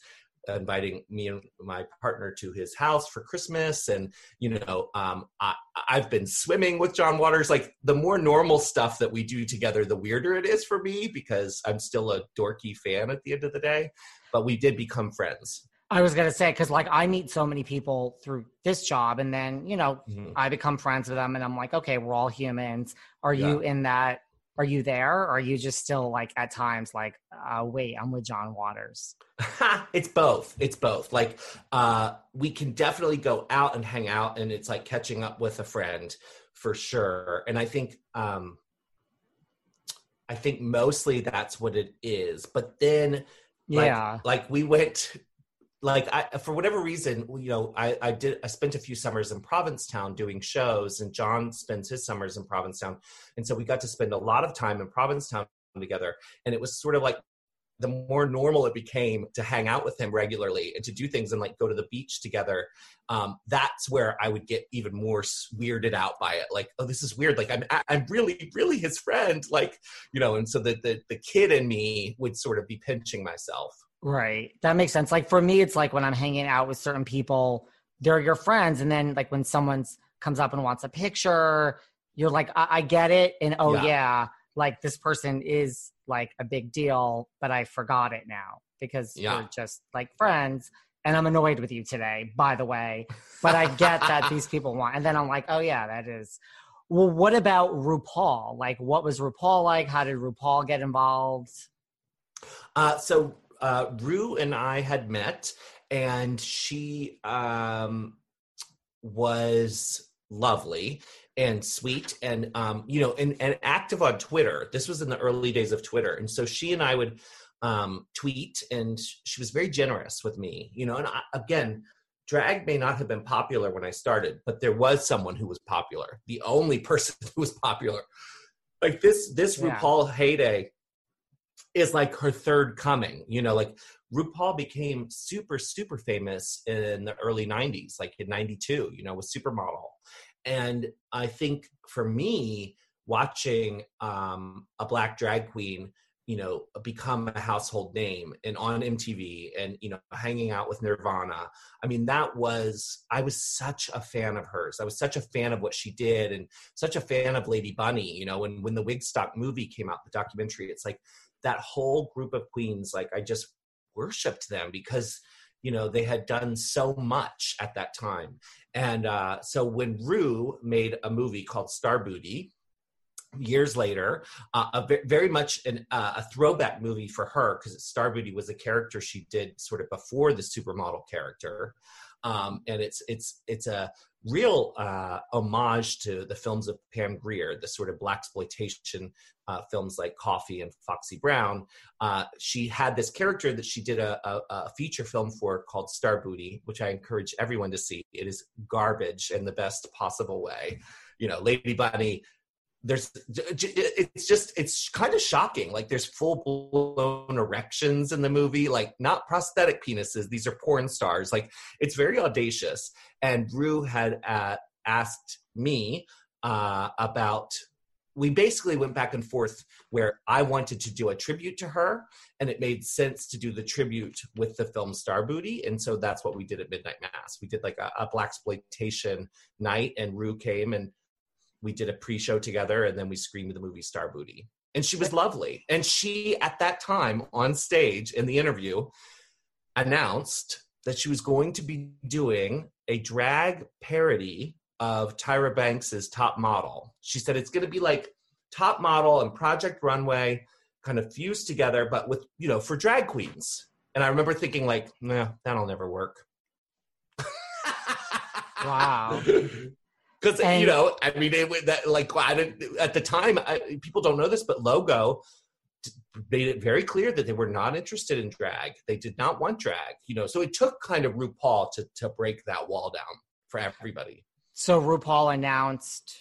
Speaker 2: inviting me and my partner to his house for Christmas. And, you know, um, I, I've been swimming with John Waters. Like the more normal stuff that we do together, the weirder it is for me because I'm still a dorky fan at the end of the day. But we did become friends.
Speaker 1: I was gonna say because like I meet so many people through this job, and then you know
Speaker 2: Mhm.
Speaker 1: I become friends with them, and I'm like, okay, we're all humans. Are
Speaker 2: Yeah.
Speaker 1: you in that? Are you there? Or are you just still like at times like, uh, wait, I'm with John Waters? [laughs]
Speaker 2: it's both. It's both. Like uh we can definitely go out and hang out and it's like catching up with a friend for sure. And I think um I think mostly that's what it is. But then like,
Speaker 1: yeah,
Speaker 2: like we went like I for whatever reason, you know, I I did I spent a few summers in Provincetown doing shows and John spends his summers in Provincetown. And so we got to spend a lot of time in Provincetown together. And it was sort of like the more normal it became to hang out with him regularly and to do things and like go to the beach together um, that's where i would get even more weirded out by it. Like oh this is weird. Like i'm i'm really really his friend. Like you know and so the the, the kid in me would sort of be pinching myself
Speaker 1: right. That makes sense. Like for me, it's like when I'm hanging out with certain people, they're your friends, and then like when someone's comes up and wants a picture, you're like, I, I get it, and oh
Speaker 2: Yeah.
Speaker 1: yeah, like this person is like a big deal, but I forgot it now because
Speaker 2: Yeah.
Speaker 1: we're just like friends. And I'm annoyed with you today, by the way. But I get that these [laughs] people want. And then I'm like, oh, yeah, that is. Well, what about RuPaul? Like, what was RuPaul like? How did RuPaul get involved?
Speaker 2: Uh, so uh, Rue and I had met, and she um, was lovely and sweet, and um, you know, and, and active on Twitter. This was in the early days of Twitter, and so she and I would um, tweet, and she was very generous with me. You know, and I, again. Drag may not have been popular when I started, but there was someone who was popular. The only [laughs] person who was popular, like this, this
Speaker 1: Yeah.
Speaker 2: RuPaul heyday, is like her third coming. You know, like RuPaul became super, super famous in the early 90s, like in 92, you know, with Supermodel. And I think for me, watching um, a black drag queen, you know, become a household name and on MTV and, you know, hanging out with Nirvana. I mean, that was, I was such a fan of hers. I was such a fan of what she did and such a fan of Lady Bunny, you know, and when the Wigstock movie came out, the documentary, it's like, that whole group of queens like i just worshiped them because you know they had done so much at that time. And uh, so when rue made a movie called Starrbooty years later uh, a very much an, uh, a throwback movie for her because Starrbooty was a character she did sort of before the supermodel character. Um, and it's it's it's a real uh, homage to the films of Pam Grier, the sort of black exploitation uh, films like Coffy and Foxy Brown. Uh, she had this character that she did a, a, a feature film for called Starrbooty, which I encourage everyone to see. It is garbage in the best possible way. You know, Lady Bunny. There's, it's just, it's kind of shocking. Like, there's full blown erections in the movie, like, not prosthetic penises. These are porn stars. Like, it's very audacious. And Rue had uh, asked me uh, about we basically went back and forth where I wanted to do a tribute to her, and it made sense to do the tribute with the film Starrbooty, and so that's what we did at Midnight Mass. We did like a, a black exploitation night, and Rue came and we did a pre-show together, and then we screened the movie Starrbooty, and she was lovely. And she, at that time, on stage in the interview, announced that she was going to be doing a drag parody of Tyra Banks's Top Model. She said it's going to be like Top Model and Project Runway kind of fused together, but with, you know, for drag queens. And I remember thinking, like, nah, that'll never work.
Speaker 1: Wow. [laughs]
Speaker 2: Because you know, I mean, it, that like I didn't at the time. I, people don't know this, but Logo made it very clear that they were not interested in drag. They did not want drag. You know, so it took kind of RuPaul to to break that wall down for everybody.
Speaker 1: So RuPaul announced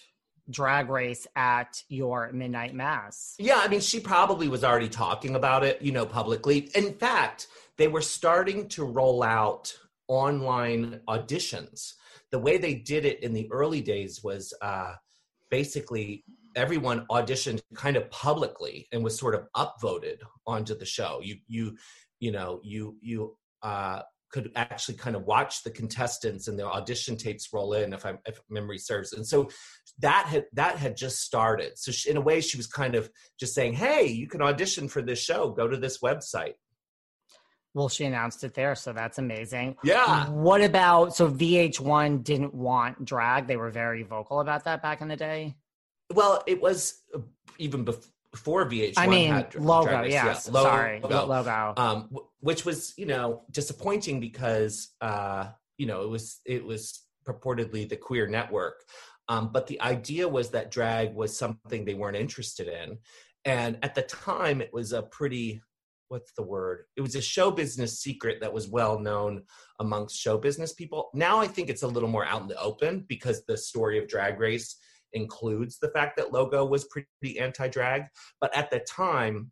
Speaker 1: Drag Race at your midnight mass.
Speaker 2: Yeah, I mean, she probably was already talking about it, you know, publicly. In fact, they were starting to roll out online auditions. The way they did it in the early days was uh, basically everyone auditioned kind of publicly and was sort of upvoted onto the show. You, you, you know, you, you. Uh, could actually kind of watch the contestants and their audition tapes roll in if I'm if memory serves. And so that had that had just started. So she, in a way, she was kind of just saying, "Hey, you can audition for this show. Go to this website."
Speaker 1: Well, she announced it there, so that's amazing.
Speaker 2: Yeah.
Speaker 1: What about so VH1 didn't want drag? They were very vocal about that back in the day.
Speaker 2: Well, it was uh, even before VH1.
Speaker 1: I mean,
Speaker 2: had Dra-
Speaker 1: logo,
Speaker 2: Drag
Speaker 1: yes.
Speaker 2: logo,
Speaker 1: Sorry, logo.
Speaker 2: Um, w- which was you know disappointing because uh, you know it was it was purportedly the queer network, um, but the idea was that drag was something they weren't interested in, and at the time it was a pretty what's the word? It was a show business secret that was well known amongst show business people. Now I think it's a little more out in the open because the story of Drag Race includes the fact that Logo was pretty anti-drag. But at the time,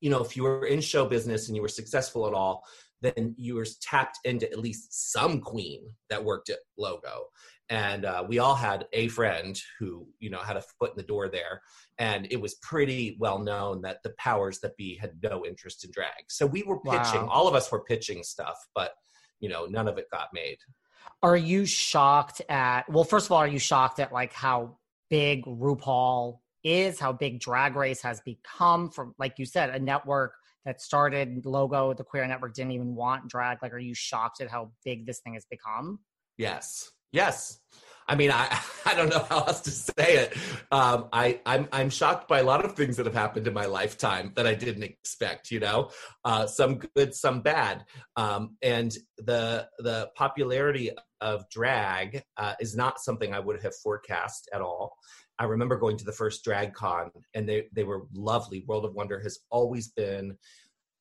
Speaker 2: you know, if you were in show business and you were successful at all, then you were tapped into at least some queen that worked at Logo. And uh, we all had a friend who, you know, had a foot in the door there. And it was pretty well known that the powers that be had no interest in drag. So we were pitching,
Speaker 1: Wow.
Speaker 2: all of us were pitching stuff, but, you know, none of it got made.
Speaker 1: Are you shocked at? Well, first of all, are you shocked at like how big RuPaul is? How big Drag Race has become? From like you said, a network that started logo, the Queer Network didn't even want drag. Like, are you shocked at how big this thing has become?
Speaker 2: Yes. Yes. I mean, I, [laughs] I don't know how else to say it. Um, I, I'm, I'm shocked by a lot of things that have happened in my lifetime that I didn't expect, you know, uh, some good, some bad. Um, and the, the popularity of drag uh, is not something I would have forecast at all. I remember going to the first drag con and they, they were lovely. World of Wonder has always been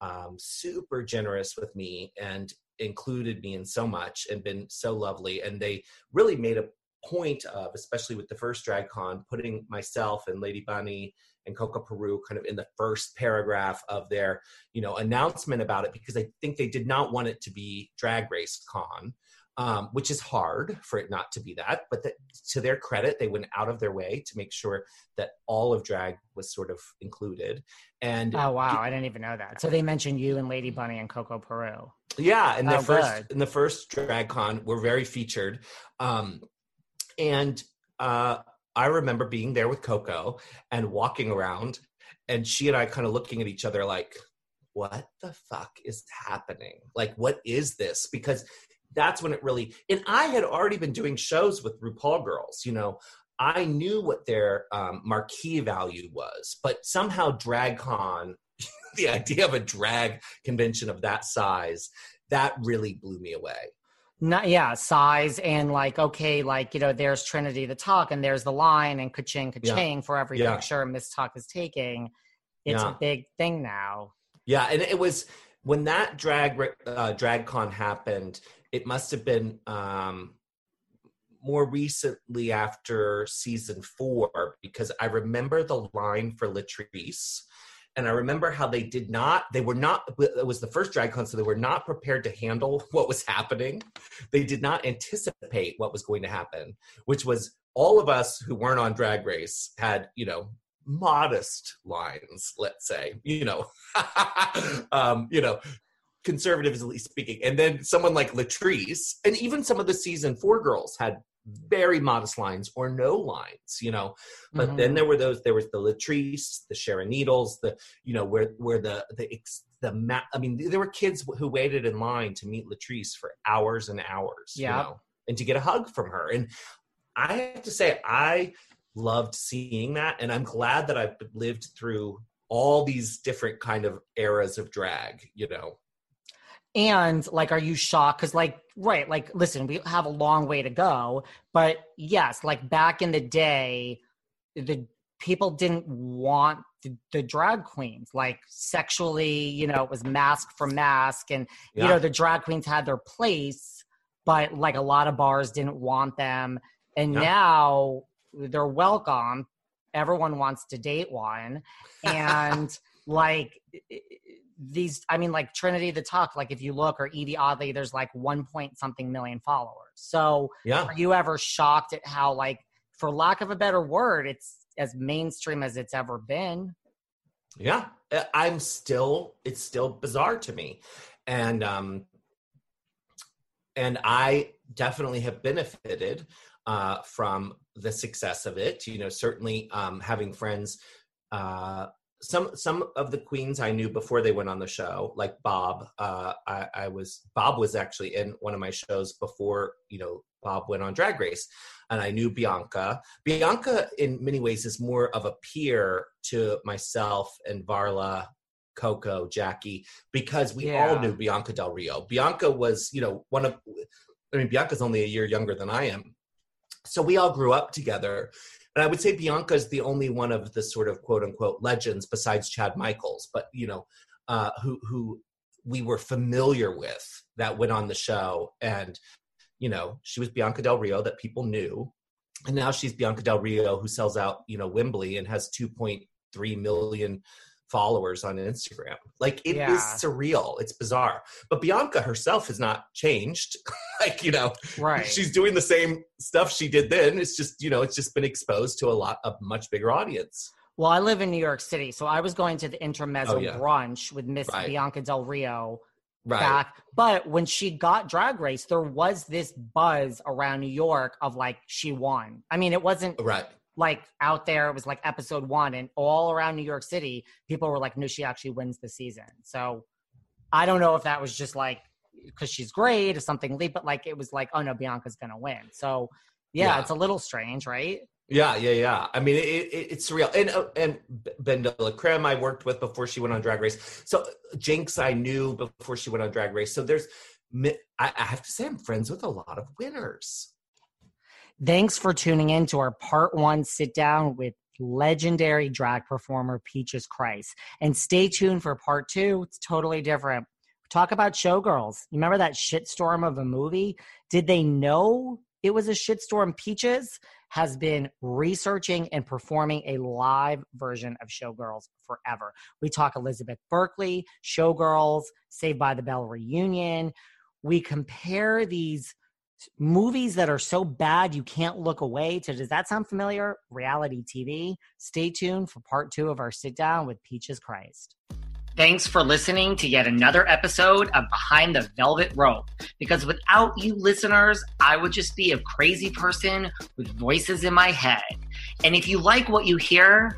Speaker 2: um, super generous with me and included me in so much and been so lovely. And they really made a point of, especially with the first drag con, putting myself and Lady Bunny and Coco Peru kind of in the first paragraph of their, you know, announcement about it because I think they did not want it to be Drag Race Con. Um, which is hard for it not to be that, but that, to their credit, they went out of their way to make sure that all of drag was sort of included. And
Speaker 1: Oh wow, I didn't even know that. So they mentioned you and Lady Bunny and Coco Peru.
Speaker 2: yeah, in the
Speaker 1: Oh,
Speaker 2: first
Speaker 1: good.
Speaker 2: in the first drag con, we're very featured. Um, and uh, I remember being there with Coco and walking around, and she and I kind of looking at each other like, "What the fuck is happening? Like, what is this?" Because that's when it really. And I had already been doing shows with RuPaul girls. You know, I knew what their um, marquee value was, but somehow DragCon, [laughs] the idea of a drag convention of that size, that really blew me away.
Speaker 1: Not yeah, size and like okay, like you know, there's Trinity the Tuck and there's the line and ka-ching ka-ching for every
Speaker 2: Yeah.
Speaker 1: picture Miss Tuck is taking. It's
Speaker 2: Yeah.
Speaker 1: a big thing now.
Speaker 2: Yeah, and it was when that drag uh, drag con happened. It must have been um, more recently after season four because I remember the line for Latrice, and I remember how they did not. They were not. It was the first drag con, so they were not prepared to handle [laughs] what was happening. They did not anticipate what was going to happen, which was all of us who weren't on Drag Race had you know modest lines let's say you know [laughs] um you know conservatively speaking and then someone like latrice and even some of the season four girls had very modest lines or no lines you know but
Speaker 1: Mhm.
Speaker 2: then there were those there was the latrice the sharon needles the you know where where the the ex- the ma- i mean there were kids who waited in line to meet latrice for hours and hours you
Speaker 1: Yeah.
Speaker 2: know and to get a hug from her and i have to say i loved seeing that and i'm glad that i've lived through all these different kind of eras of drag you know
Speaker 1: And like, are you shocked? Because, like, right, like, listen, we have a long way to go. But yes, like back in the day, the people didn't want the, the drag queens, like sexually, you know, it was mask for mask. And, you know, the drag queens had their place, but like a lot of bars didn't want them. And
Speaker 2: Yeah.
Speaker 1: now they're welcome. Everyone wants to date one. [laughs] And like, these i mean like trinity the tuck like if you look or Yvie Oddly there's like one point something million followers. So
Speaker 2: yeah.
Speaker 1: are you ever shocked at how like for lack of a better word it's as mainstream as it's ever been?
Speaker 2: Yeah. I- i'm still it's still bizarre to me. And um and i definitely have benefited uh from the success of it. You know certainly um having friends uh some some of the queens I knew before they went on the show, like Bob. Uh, I, I was Bob was actually in one of my shows before you know Bob went on Drag Race, and I knew Bianca. Bianca, in many ways, is more of a peer to myself and Varla, Coco, Jackie, because we
Speaker 1: Yeah.
Speaker 2: all knew Bianca Del Rio. Bianca was, you know, one of. I mean, Bianca's only a year younger than I am, so we all grew up together. And I would say Bianca is the only one of the sort of quote unquote legends besides Chad Michaels, but you know, uh, who who we were familiar with that went on the show. And, you know, she was Bianca Del Rio that people knew. And now she's Bianca Del Rio who sells out, you know, Wembley and has 2.3 million followers on Instagram. Like it is
Speaker 1: Yeah.
Speaker 2: surreal. It's bizarre. But Bianca herself has not changed. [laughs] like, you know,
Speaker 1: Right.
Speaker 2: she's doing the same stuff she did then. It's just, you know, it's just been exposed to a lot of much bigger audience.
Speaker 1: Well, I live in New York City, so I was going to the intermezzo
Speaker 2: Oh, yeah.
Speaker 1: brunch with Miss
Speaker 2: Right.
Speaker 1: Bianca Del Rio
Speaker 2: Right.
Speaker 1: back. But when she got Drag Race, there was this buzz around New York of like she won. I mean, it wasn't
Speaker 2: Right.
Speaker 1: Like out there. It was like episode one, and all around New York City, people were like, "No, she actually wins the season." So I don't know if that was just like because she's great or something, but like it was like, "Oh no, Bianca's gonna win." So yeah,
Speaker 2: Yeah.
Speaker 1: it's a little strange, right?
Speaker 2: Yeah, yeah, yeah. I mean, it, it, it's surreal. And uh, and BenDeLaCreme I worked with before she went on Drag Race. So Jinkx I knew before she went on Drag Race. So there's, I, I have to say, I'm friends with a lot of winners.
Speaker 1: Thanks for tuning in to our part one sit down with legendary drag performer Peaches Christ. And stay tuned for part two. It's totally different. Talk about Showgirls. You remember that shitstorm of a movie? Did they know it was a shitstorm? Peaches has been researching and performing a live version of Showgirls forever. We talk Elizabeth Berkley, Showgirls, Saved by the Bell reunion. We compare these movies that are so bad you can't look away to does that sound familiar reality tv stay tuned for part two of our sit down with peaches christ Thanks for listening to yet another episode of Behind the Velvet Rope. Because without you listeners, I would just be a crazy person with voices in my head. And if you like what you hear,